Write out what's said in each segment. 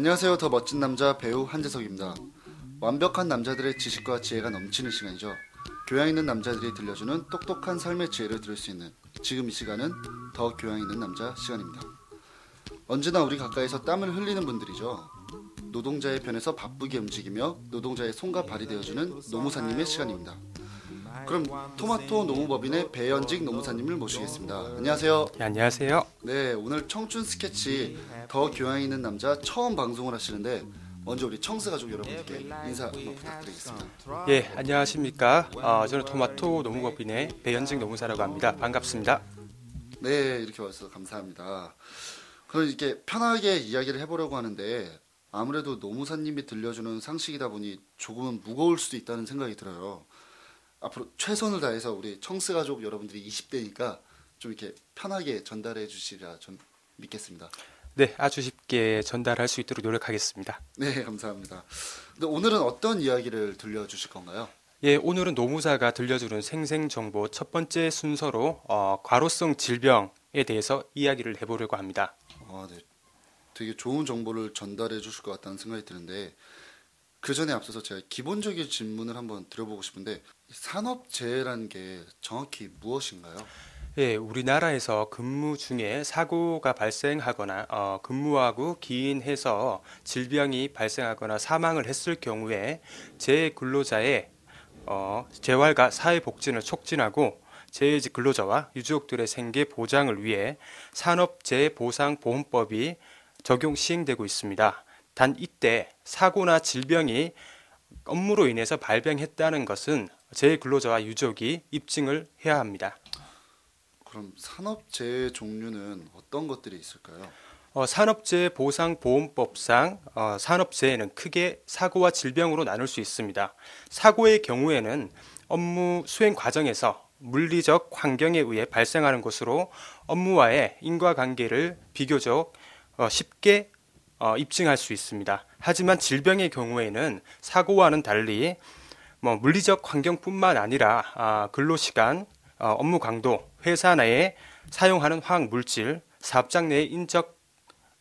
안녕하세요. 더 멋진 남자 배우 한재석입니다. 완벽한 남자들의 지식과 지혜가 넘치는 시간이죠. 교양 있는 남자들이 들려주는 똑똑한 삶의 지혜를 들을 수 있는 지금 이 시간은 더 교양 있는 남자 시간입니다. 언제나 우리 가까이서 땀을 흘리는 분들이죠. 노동자의 편에서 바쁘게 움직이며 노동자의 손과 발이 되어주는 노무사님의 시간입니다. 그럼 토마토 노무법인의 배현직 노무사님을 모시겠습니다. 안녕하세요. 네, 안녕하세요. 네, 오늘 청춘 스케치 더 교양 있는 남자 처음 방송을 하시는데 먼저 우리 청스 가족 여러분께 인사 한번 부탁드리겠습니다. 예, 안녕하십니까. 어, 저는 토마토 노무법인의 배현직 노무사라고 합니다. 반갑습니다. 네, 이렇게 와서 감사합니다. 그럼 이렇게 편하게 이야기를 해보려고 하는데 아무래도 노무사님이 들려주는 상식이다 보니 조금은 무거울 수도 있다는 생각이 들어요. 앞으로 최선을 다해서 우리 청스 가족 여러분들이 20대니까 좀 이렇게 편하게 전달해 주시리라 좀 믿겠습니다. 네, 아주 쉽게 전달할 수 있도록 노력하겠습니다. 네, 감사합니다. 근데 오늘은 어떤 이야기를 들려주실 건가요? 예, 오늘은 노무사가 들려주는 생생 정보 첫 번째 순서로 어, 과로성 질병에 대해서 이야기를 해보려고 합니다. 아, 네. 되게 좋은 정보를 전달해 주실 것 같다는 생각이 드는데 그 전에 앞서서 제가 기본적인 질문을 한번 드려보고 싶은데 산업재해라는 게 정확히 무엇인가요? 예, 우리나라에서 근무 중에 사고가 발생하거나 어, 근무하고 기인해서 질병이 발생하거나 사망을 했을 경우에 재해 근로자의 어, 재활과 사회복진을 촉진하고 재해직 근로자와 유족들의 생계 보장을 위해 산업재해보상보험법이 적용 시행되고 있습니다. 단 이때 사고나 질병이 업무로 인해서 발병했다는 것은 재해 근로자와 유족이 입증을 해야 합니다. 그럼 산업재해 종류는 어떤 것들이 있을까요? 어, 산업재해 보상보험법상 어, 산업재해는 크게 사고와 질병으로 나눌 수 있습니다. 사고의 경우에는 업무 수행 과정에서 물리적 환경에 의해 발생하는 것으로 업무와의 인과관계를 비교적 어, 쉽게 어, 입증할 수 있습니다. 하지만 질병의 경우에는 사고와는 달리 뭐 물리적 환경뿐만 아니라 아, 근로 시간, 어, 업무 강도, 회사 내에 사용하는 화학 물질, 사업장 내의 인적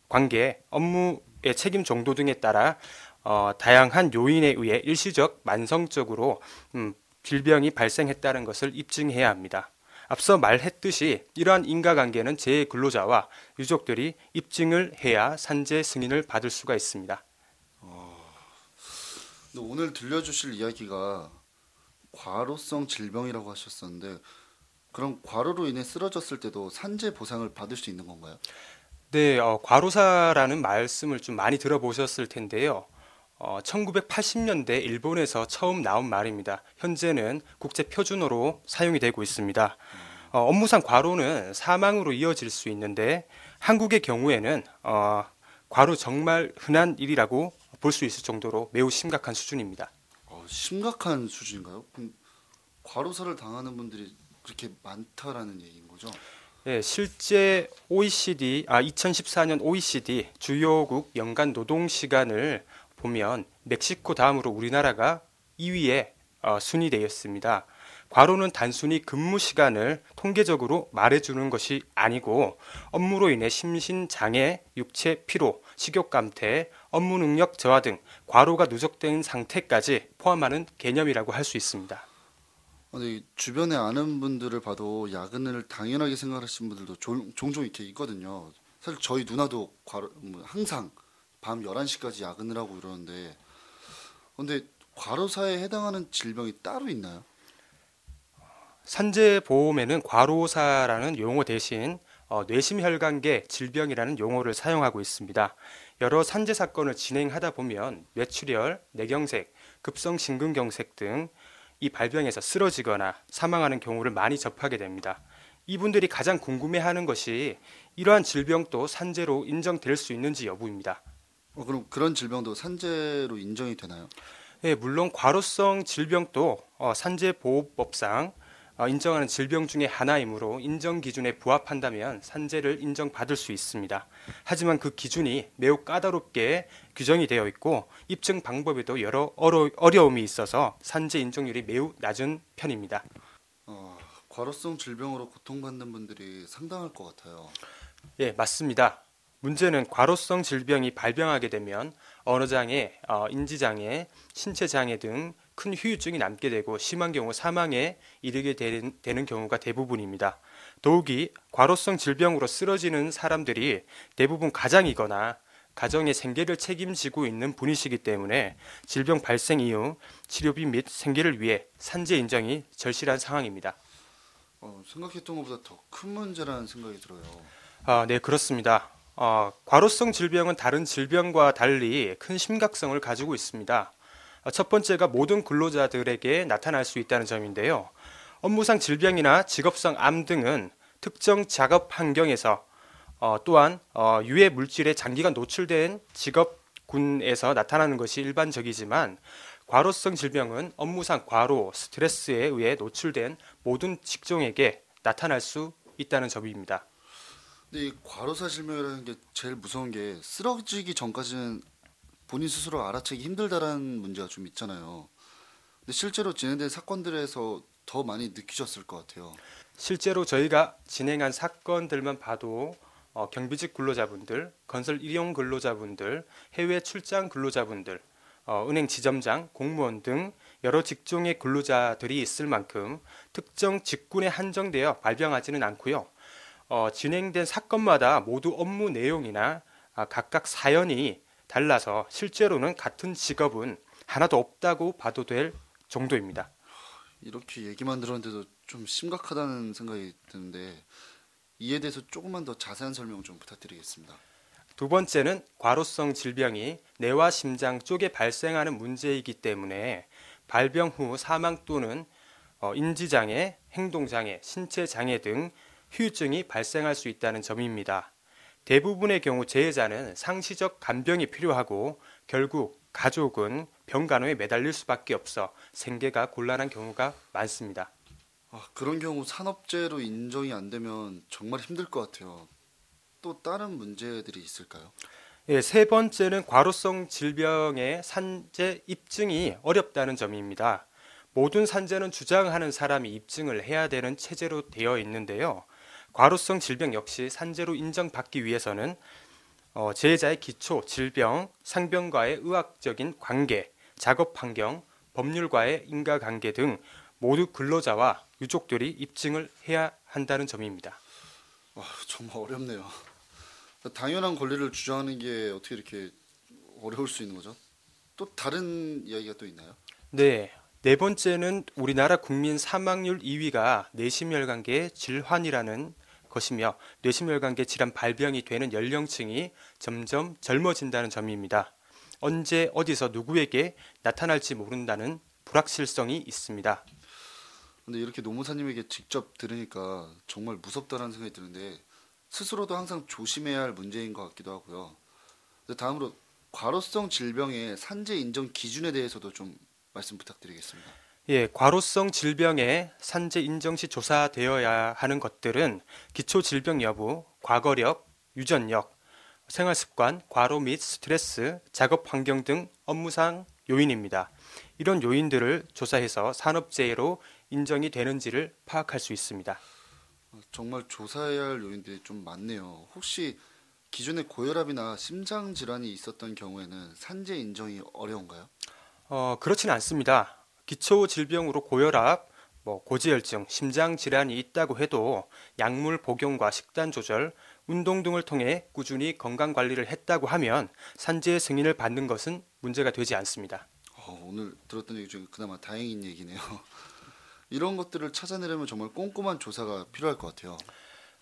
관계, 업무의 책임 정도 등에 따라 어, 다양한 요인에 의해 일시적 만성적으로 음, 질병이 발생했다는 것을 입증해야 합니다. 앞서 말했듯이 이러한 인과관계는 재해 근로자와 유족들이 입증을 해야 산재 승인을 받을 수가 있습니다. 근데 오늘 들려주실 이야기가 과로성 질병이라고 하셨었는데 그럼 과로로 인해 쓰러졌을 때도 산재 보상을 받을 수 있는 건가요? 네, 어, 과로사라는 말씀을 좀 많이 들어보셨을 텐데요. 어, 1980년대 일본에서 처음 나온 말입니다. 현재는 국제 표준어로 사용이 되고 있습니다. 어, 업무상 과로는 사망으로 이어질 수 있는데 한국의 경우에는 어, 과로 정말 흔한 일이라고 볼 수 있을 정도로 매우 심각한 수준입니다. 어, 심각한 수준인가요? 과로사를 당하는 분들이 그렇게 많다라는 얘기인 거죠? 예, 실제 OECD 아 2014년 OECD 주요국 연간 노동 시간을 보면 멕시코 다음으로 우리나라가 2위에 어, 순위되어 있습니다. 과로는 단순히 근무 시간을 통계적으로 말해주는 것이 아니고 업무로 인해 심신 장애, 육체 피로, 식욕 감퇴, 업무 능력 저하 등 과로가 누적된 상태까지 포함하는 개념이라고 할 수 있습니다. 주변에 아는 분들을 봐도 야근을 당연하게 생각하시는 분들도 종, 종종 이렇게 있거든요. 사실 저희 누나도 과로, 뭐 항상 밤 11시까지 야근을 하고 이러는데 근데 과로사에 해당하는 질병이 따로 있나요? 산재 보험에는 과로사라는 용어 대신 어, 뇌심혈관계 질병이라는 용어를 사용하고 있습니다. 여러 산재 사건을 진행하다 보면 뇌출혈, 뇌경색, 급성 심근경색 등 이 발병에서 쓰러지거나 사망하는 경우를 많이 접하게 됩니다. 이분들이 가장 궁금해하는 것이 이러한 질병도 산재로 인정될 수 있는지 여부입니다. 어, 그럼 그런 질병도 산재로 인정이 되나요? 예, 물론 과로성 질병도 어, 산재보호법상 어, 인정하는 질병 중의 하나이므로 인정 기준에 부합한다면 산재를 인정받을 수 있습니다. 하지만 그 기준이 매우 까다롭게 규정이 되어 있고 입증 방법에도 여러 어려, 어려움이 있어서 산재 인정률이 매우 낮은 편입니다. 어, 과로성 질병으로 고통받는 분들이 상당할 것 같아요. 예, 맞습니다. 문제는 과로성 질병이 발병하게 되면 언어장애, 어, 인지장애, 신체장애 등 큰 후유증이 남게 되고 심한 경우 사망에 이르게 되는, 되는 경우가 대부분입니다. 더욱이 과로성 질병으로 쓰러지는 사람들이 대부분 가장이거나 가정의 생계를 책임지고 있는 분이시기 때문에 질병 발생 이후 치료비 및 생계를 위해 산재 인정이 절실한 상황입니다. 어, 생각했던 것보다 더 큰 문제라는 생각이 들어요. 아, 네, 그렇습니다. 어, 과로성 질병은 다른 질병과 달리 큰 심각성을 가지고 있습니다. 어, 첫 번째가 모든 근로자들에게 나타날 수 있다는 점인데요. 업무상 질병이나 직업성 암 등은 특정 작업 환경에서 어, 또한 어, 유해 물질에 장기간 노출된 직업군에서 나타나는 것이 일반적이지만 과로성 질병은 업무상 과로, 스트레스에 의해 노출된 모든 직종에게 나타날 수 있다는 점입니다. 근데 이 과로사 질병이라는 게 제일 무서운 게 쓰러지기 전까지는 본인 스스로 알아채기 힘들다라는 문제가 좀 있잖아요. 근데 실제로 진행된 사건들에서 더 많이 느끼셨을 것 같아요. 실제로 저희가 진행한 사건들만 봐도 어, 경비직 근로자분들, 건설 일용 근로자분들, 해외 출장 근로자분들, 어, 은행 지점장, 공무원 등 여러 직종의 근로자들이 있을 만큼 특정 직군에 한정되어 발병하지는 않고요. 어, 진행된 사건마다 모두 업무 내용이나 아, 각각 사연이 달라서 실제로는 같은 직업은 하나도 없다고 봐도 될 정도입니다. 이렇게 얘기만 들었는데도 좀 심각하다는 생각이 드는데 이에 대해서 조금만 더 자세한 설명 좀 부탁드리겠습니다. 두 번째는 과로성 질병이 뇌와 심장 쪽에 발생하는 문제이기 때문에 발병 후 사망 또는 어, 인지장애, 행동장애, 신체장애 등 후유증이 발생할 수 있다는 점입니다. 대부분의 경우 재해자는 상시적 간병이 필요하고 결국 가족은 병간호에 매달릴 수밖에 없어 생계가 곤란한 경우가 많습니다. 아, 그런 경우 산업재해로 인정이 안 되면 정말 힘들 것 같아요. 또 다른 문제들이 있을까요? 예, 세 번째는 과로성 질병의 산재 입증이 어렵다는 점입니다. 모든 산재는 주장하는 사람이 입증을 해야 되는 체제로 되어 있는데요. 과로성 질병 역시 산재로 인정받기 위해서는 어, 재해자의 기초, 질병, 상병과의 의학적인 관계, 작업 환경, 법률과의 인과관계 등 모두 근로자와 유족들이 입증을 해야 한다는 점입니다. 와, 정말 어렵네요. 당연한 권리를 주장하는 게 어떻게 이렇게 어려울 수 있는 거죠? 또 다른 이야기가 또 있나요? 네. 네 번째는 우리나라 국민 사망률 2위가 뇌심혈관계 질환이라는 것이며 뇌심혈관계 질환 발병이 되는 연령층이 점점 젊어진다는 점입니다. 언제 어디서 누구에게 나타날지 모른다는 불확실성이 있습니다. 근데 이렇게 노무사님에게 직접 들으니까 정말 무섭다는 생각이 드는데 스스로도 항상 조심해야 할 문제인 것 같기도 하고요. 다음으로 과로성 질병의 산재 인정 기준에 대해서도 좀 말씀 부탁드리겠습니다. 예, 과로성 질병의 산재 인정 시 조사되어야 하는 것들은 기초 질병 여부, 과거력, 유전력, 생활 습관, 과로 및 스트레스, 작업 환경 등 업무상 요인입니다. 이런 요인들을 조사해서 산업재해로 인정이 되는지를 파악할 수 있습니다. 정말 조사해야 할 요인들이 좀 많네요. 혹시 기존에 고혈압이나 심장 질환이 있었던 경우에는 산재 인정이 어려운가요? 어, 그렇지는 않습니다. 기초 질병으로 고혈압, 뭐 고지혈증, 심장 질환이 있다고 해도 약물 복용과 식단 조절, 운동 등을 통해 꾸준히 건강 관리를 했다고 하면 산재 승인을 받는 것은 문제가 되지 않습니다. 어, 오늘 들었던 얘기 중에 그나마 다행인 얘기네요. 이런 것들을 찾아내려면 정말 꼼꼼한 조사가 필요할 것 같아요.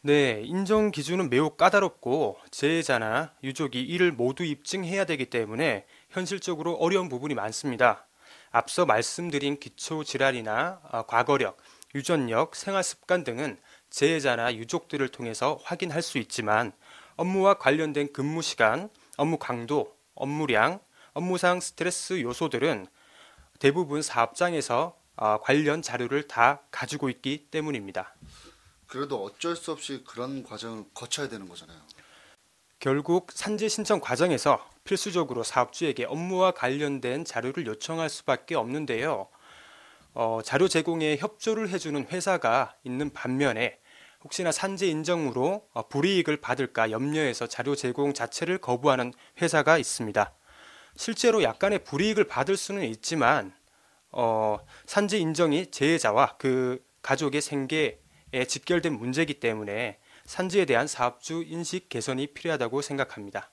네, 인정 기준은 매우 까다롭고 재해자나 유족이 이를 모두 입증해야 되기 때문에 현실적으로 어려운 부분이 많습니다. 앞서 말씀드린 기초 질환이나 아, 과거력, 유전력, 생활 습관 등은 재해자나 유족들을 통해서 확인할 수 있지만 업무와 관련된 근무 시간, 업무 강도, 업무량, 업무상 스트레스 요소들은 대부분 사업장에서 아, 관련 자료를 다 가지고 있기 때문입니다. 그래도 어쩔 수 없이 그런 과정을 거쳐야 되는 거잖아요. 결국 산재 신청 과정에서 필수적으로 사업주에게 업무와 관련된 자료를 요청할 수밖에 없는데요. 어, 자료 제공에 협조를 해주는 회사가 있는 반면에 혹시나 산재 인정으로 어, 불이익을 받을까 염려해서 자료 제공 자체를 거부하는 회사가 있습니다. 실제로 약간의 불이익을 받을 수는 있지만 어, 산재 인정이 재해자와 그 가족의 생계에 직결된 문제이기 때문에 산재에 대한 사업주 인식 개선이 필요하다고 생각합니다.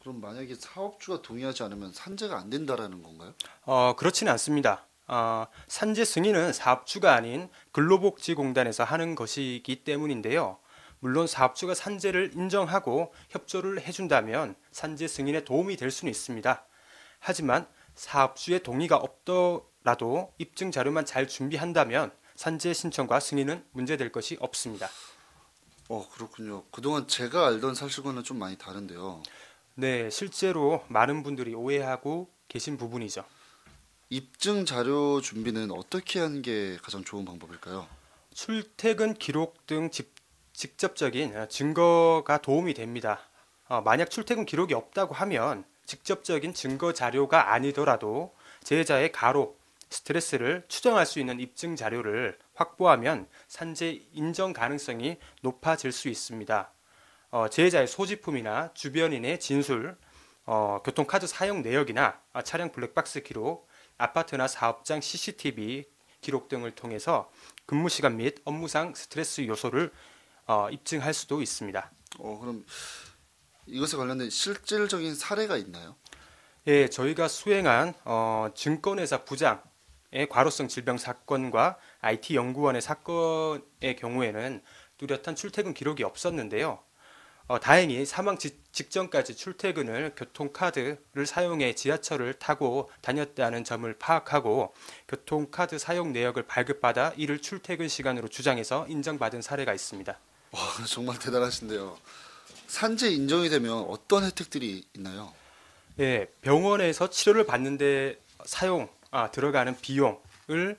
그럼 만약에 사업주가 동의하지 않으면 산재가 안 된다라는 건가요? 어, 그렇지는 않습니다. 어, 산재 승인은 사업주가 아닌 근로복지공단에서 하는 것이기 때문인데요. 물론 사업주가 산재를 인정하고 협조를 해준다면 산재 승인에 도움이 될 수는 있습니다. 하지만 사업주의 동의가 없더라도 입증 자료만 잘 준비한다면 산재 신청과 승인은 문제될 것이 없습니다. 어 그렇군요. 그동안 제가 알던 사실과는 좀 많이 다른데요. 네, 실제로 많은 분들이 오해하고 계신 부분이죠. 입증 자료 준비는 어떻게 하는 게 가장 좋은 방법일까요? 출퇴근 기록 등 직, 직접적인 증거가 도움이 됩니다. 어, 만약 출퇴근 기록이 없다고 하면 직접적인 증거 자료가 아니더라도 제자의 가로 스트레스를 추정할 수 있는 입증 자료를 확보하면 산재 인정 가능성이 높아질 수 있습니다. 어, 제자의 소지품이나 주변인의 진술, 어, 교통카드 사용 내역이나 아, 차량 블랙박스 기록, 아파트나 사업장 CCTV 기록 등을 통해서 근무 시간 및 업무상 스트레스 요소를 어, 입증할 수도 있습니다. 어 그럼 이것에 관련된 실질적인 사례가 있나요? 예, 저희가 수행한 어, 증권회사 부장 의 과로성 질병 사건과 IT 연구원의 사건의 경우에는 뚜렷한 출퇴근 기록이 없었는데요. 어, 다행히 사망 지, 직전까지 출퇴근을 교통카드를 사용해 지하철을 타고 다녔다는 점을 파악하고 교통카드 사용 내역을 발급받아 이를 출퇴근 시간으로 주장해서 인정받은 사례가 있습니다. 와 정말 대단하신데요. 산재 인정이 되면 어떤 혜택들이 있나요? 예, 병원에서 치료를 받는데 사용 아, 들어가는 비용을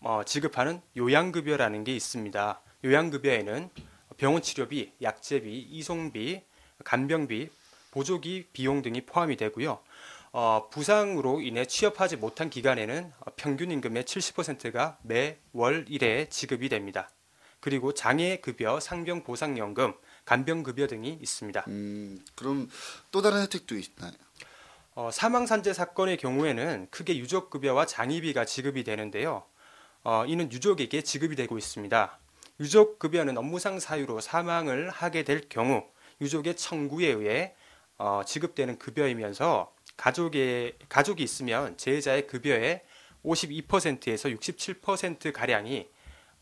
어, 지급하는 요양급여라는 게 있습니다. 요양급여에는 병원 치료비, 약제비, 이송비, 간병비, 보조기 비용 등이 포함이 되고요. 어, 부상으로 인해 취업하지 못한 기간에는 평균 임금의 70%가 매월 1회 지급이 됩니다. 그리고 장애급여, 상병보상연금, 간병급여 등이 있습니다. 음 그럼 또 다른 혜택도 있나요? 어, 사망산재 사건의 경우에는 크게 유족급여와 장의비가 지급이 되는데요. 어, 이는 유족에게 지급이 되고 있습니다. 유족급여는 업무상 사유로 사망을 하게 될 경우 유족의 청구에 의해 어, 지급되는 급여이면서 가족의 가족이 있으면 제자의 급여의 52%에서 67% 가량이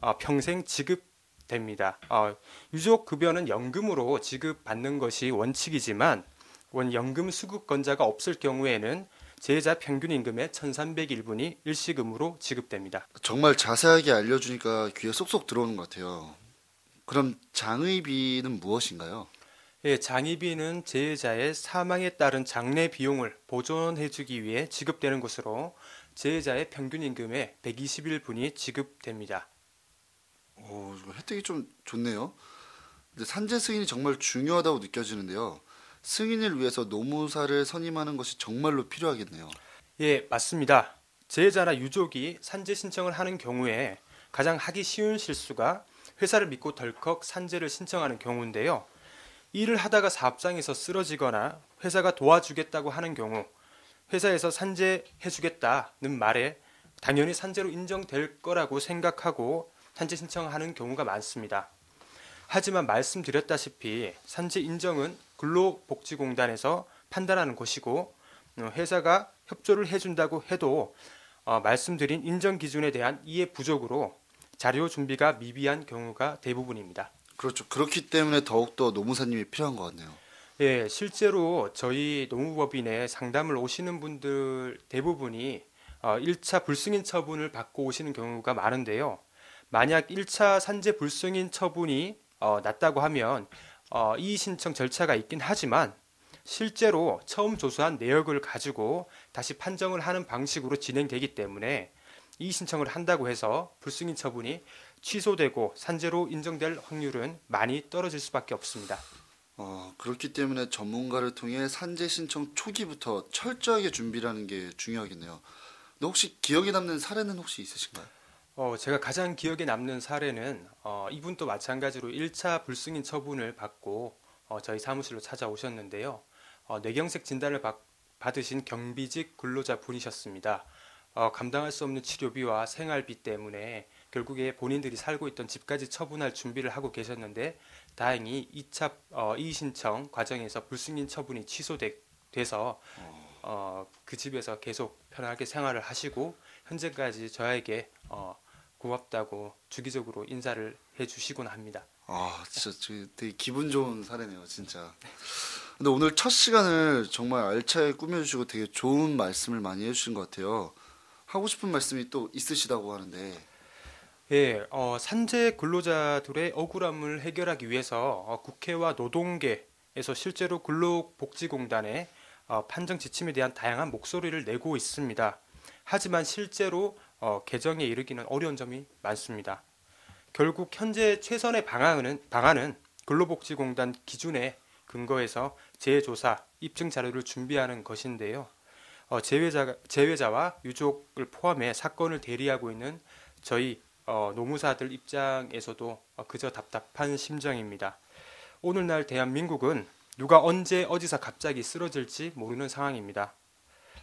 어, 평생 지급됩니다. 어, 유족 급여는 연금으로 지급받는 것이 원칙이지만 원 연금 수급권자가 없을 경우에는 제자 평균 임금의 1,301분이 일시금으로 지급됩니다. 정말 자세하게 알려주니까 귀에 쏙쏙 들어오는 것 같아요. 그럼 장의비는 무엇인가요? 예, 장의비는 제자의 사망에 따른 장례 비용을 보존해주기 위해 지급되는 것으로 제자의 평균 임금의 121분이 지급됩니다. 오, 혜택이 좀 좋네요. 산재 승인이 정말 중요하다고 느껴지는데요. 승인을 위해서 노무사를 선임하는 것이 정말로 필요하겠네요. 예, 맞습니다. 제자나 유족이 산재 신청을 하는 경우에 가장 하기 쉬운 실수가 회사를 믿고 덜컥 산재를 신청하는 경우인데요. 일을 하다가 사업장에서 쓰러지거나 회사가 도와주겠다고 하는 경우 회사에서 산재해주겠다는 말에 당연히 산재로 인정될 거라고 생각하고 산재 신청하는 경우가 많습니다. 하지만 말씀드렸다시피 산재 인정은 근로복지공단에서 판단하는 것이고 어, 회사가 협조를 해준다고 해도 어, 말씀드린 인정 기준에 대한 이해 부족으로 자료 준비가 미비한 경우가 대부분입니다. 그렇죠. 그렇기 때문에 더욱더 노무사님이 필요한 것 같네요. 예, 실제로 저희 노무법인에 상담을 오시는 분들 대부분이 어, 1차 불승인 처분을 받고 오시는 경우가 많은데요. 만약 1차 산재 불승인 처분이 어, 났다고 하면 어, 이의 신청 절차가 있긴 하지만 실제로 처음 조사한 내역을 가지고 다시 판정을 하는 방식으로 진행되기 때문에 이의 신청을 한다고 해서 불승인 처분이 취소되고 산재로 인정될 확률은 많이 떨어질 수밖에 없습니다. 어, 그렇기 때문에 전문가를 통해 산재 신청 초기부터 철저하게 준비라는 게 중요하겠네요. 근데 혹시 기억에 남는 사례는 혹시 있으신가요? 어, 제가 가장 기억에 남는 사례는 어, 이분도 마찬가지로 1차 불승인 처분을 받고 어, 저희 사무실로 찾아오셨는데요. 어, 뇌경색 진단을 받, 받으신 경비직 근로자 분이셨습니다. 어, 감당할 수 없는 치료비와 생활비 때문에 결국에 본인들이 살고 있던 집까지 처분할 준비를 하고 계셨는데 다행히 2차 어, 이의 신청 과정에서 불승인 처분이 취소돼서 어, 그 집에서 계속 편하게 생활을 하시고 현재까지 저에게 어, 고맙다고 주기적으로 인사를 해주시곤 합니다. 아 진짜 저 되게 기분 좋은 사례네요 진짜 근데 오늘 첫 시간을 정말 알차게 꾸며주시고 되게 좋은 말씀을 많이 해주신 것 같아요 하고 싶은 말씀이 또 있으시다고 하는데 예, 어, 산재 근로자들의 억울함을 해결하기 위해서 어, 국회와 노동계에서 실제로 근로복지공단에 어, 판정 지침에 대한 다양한 목소리를 내고 있습니다. 하지만 실제로 어, 개정에 이르기는 어려운 점이 많습니다. 결국 현재 최선의 방안은, 방안은 근로복지공단 기준에 근거해서 재조사, 입증 자료를 준비하는 것인데요. 어, 재외자, 재외자와 유족을 포함해 사건을 대리하고 있는 저희 어, 노무사들 입장에서도 어, 그저 답답한 심정입니다. 오늘날 대한민국은 누가 언제 어디서 갑자기 쓰러질지 모르는 상황입니다.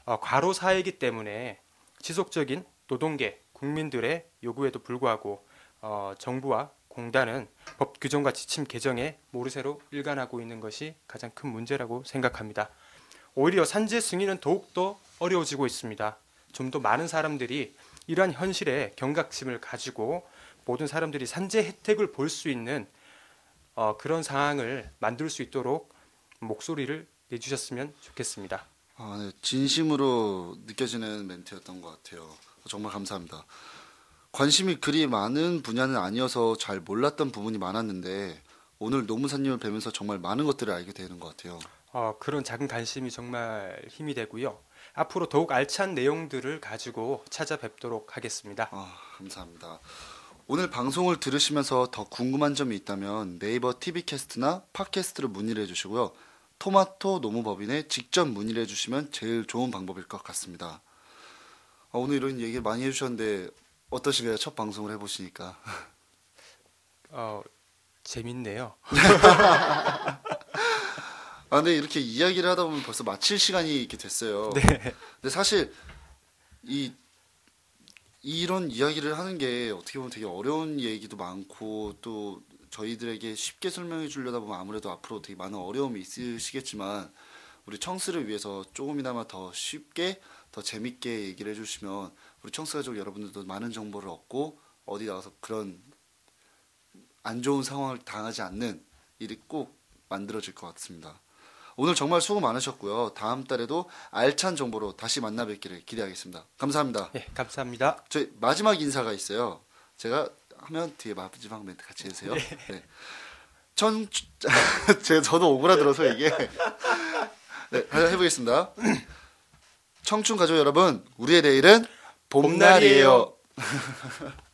어, 과로 사회이기 때문에 지속적인 노동계 국민들의 요구에도 불구하고 어, 정부와 공단은 법 규정과 지침 개정에 모르쇠로 일관하고 있는 것이 가장 큰 문제라고 생각합니다. 오히려 산재 승인은 더욱더 어려워지고 있습니다. 좀 더 많은 사람들이 이러한 현실에 경각심을 가지고 모든 사람들이 산재 혜택을 볼 수 있는 어, 그런 상황을 만들 수 있도록 목소리를 내주셨으면 좋겠습니다. 아, 네, 진심으로 느껴지는 멘트였던 것 같아요 정말 감사합니다 관심이 그리 많은 분야는 아니어서 잘 몰랐던 부분이 많았는데 오늘 노무사님을 뵈면서 정말 많은 것들을 알게 되는 것 같아요 어, 그런 작은 관심이 정말 힘이 되고요. 앞으로 더욱 알찬 내용들을 가지고 찾아뵙도록 하겠습니다. 아, 감사합니다. 오늘 방송을 들으시면서 더 궁금한 점이 있다면 네이버 TV캐스트나 팟캐스트로 문의를 해주시고요. 토마토 노무법인에 직접 문의를 해주시면 제일 좋은 방법일 것 같습니다. 아, 오늘 이런 얘기 많이 해주셨는데 어떠신가요? 첫 방송을 해보시니까. 어, 재밌네요. 아, 근데 이렇게 이야기를 하다 보면 벌써 마칠 시간이 이렇게 됐어요. 네. 근데 사실 이 이런 이야기를 하는 게 어떻게 보면 되게 어려운 얘기도 많고 또 저희들에게 쉽게 설명해 주려다 보면 아무래도 앞으로 되게 많은 어려움이 있으시겠지만 우리 청스를 위해서 조금이나마 더 쉽게 더 재밌게 얘기를 해주시면 우리 청스 가족 여러분들도 많은 정보를 얻고 어디 나가서 그런 안 좋은 상황을 당하지 않는 일이 꼭 만들어질 것 같습니다. 오늘 정말 수고 많으셨고요. 다음 달에도 알찬 정보로 다시 만나 뵙기를 기대하겠습니다. 감사합니다. 네, 감사합니다. 저희 마지막 인사가 있어요. 제가 하면 뒤에 마지막 멘트 같이 해주세요. 네. 천, 제가 저도 오그라들어서 이게. 네, 해보겠습니다. 청춘 가족 여러분, 우리의 내일은 봄날이에요.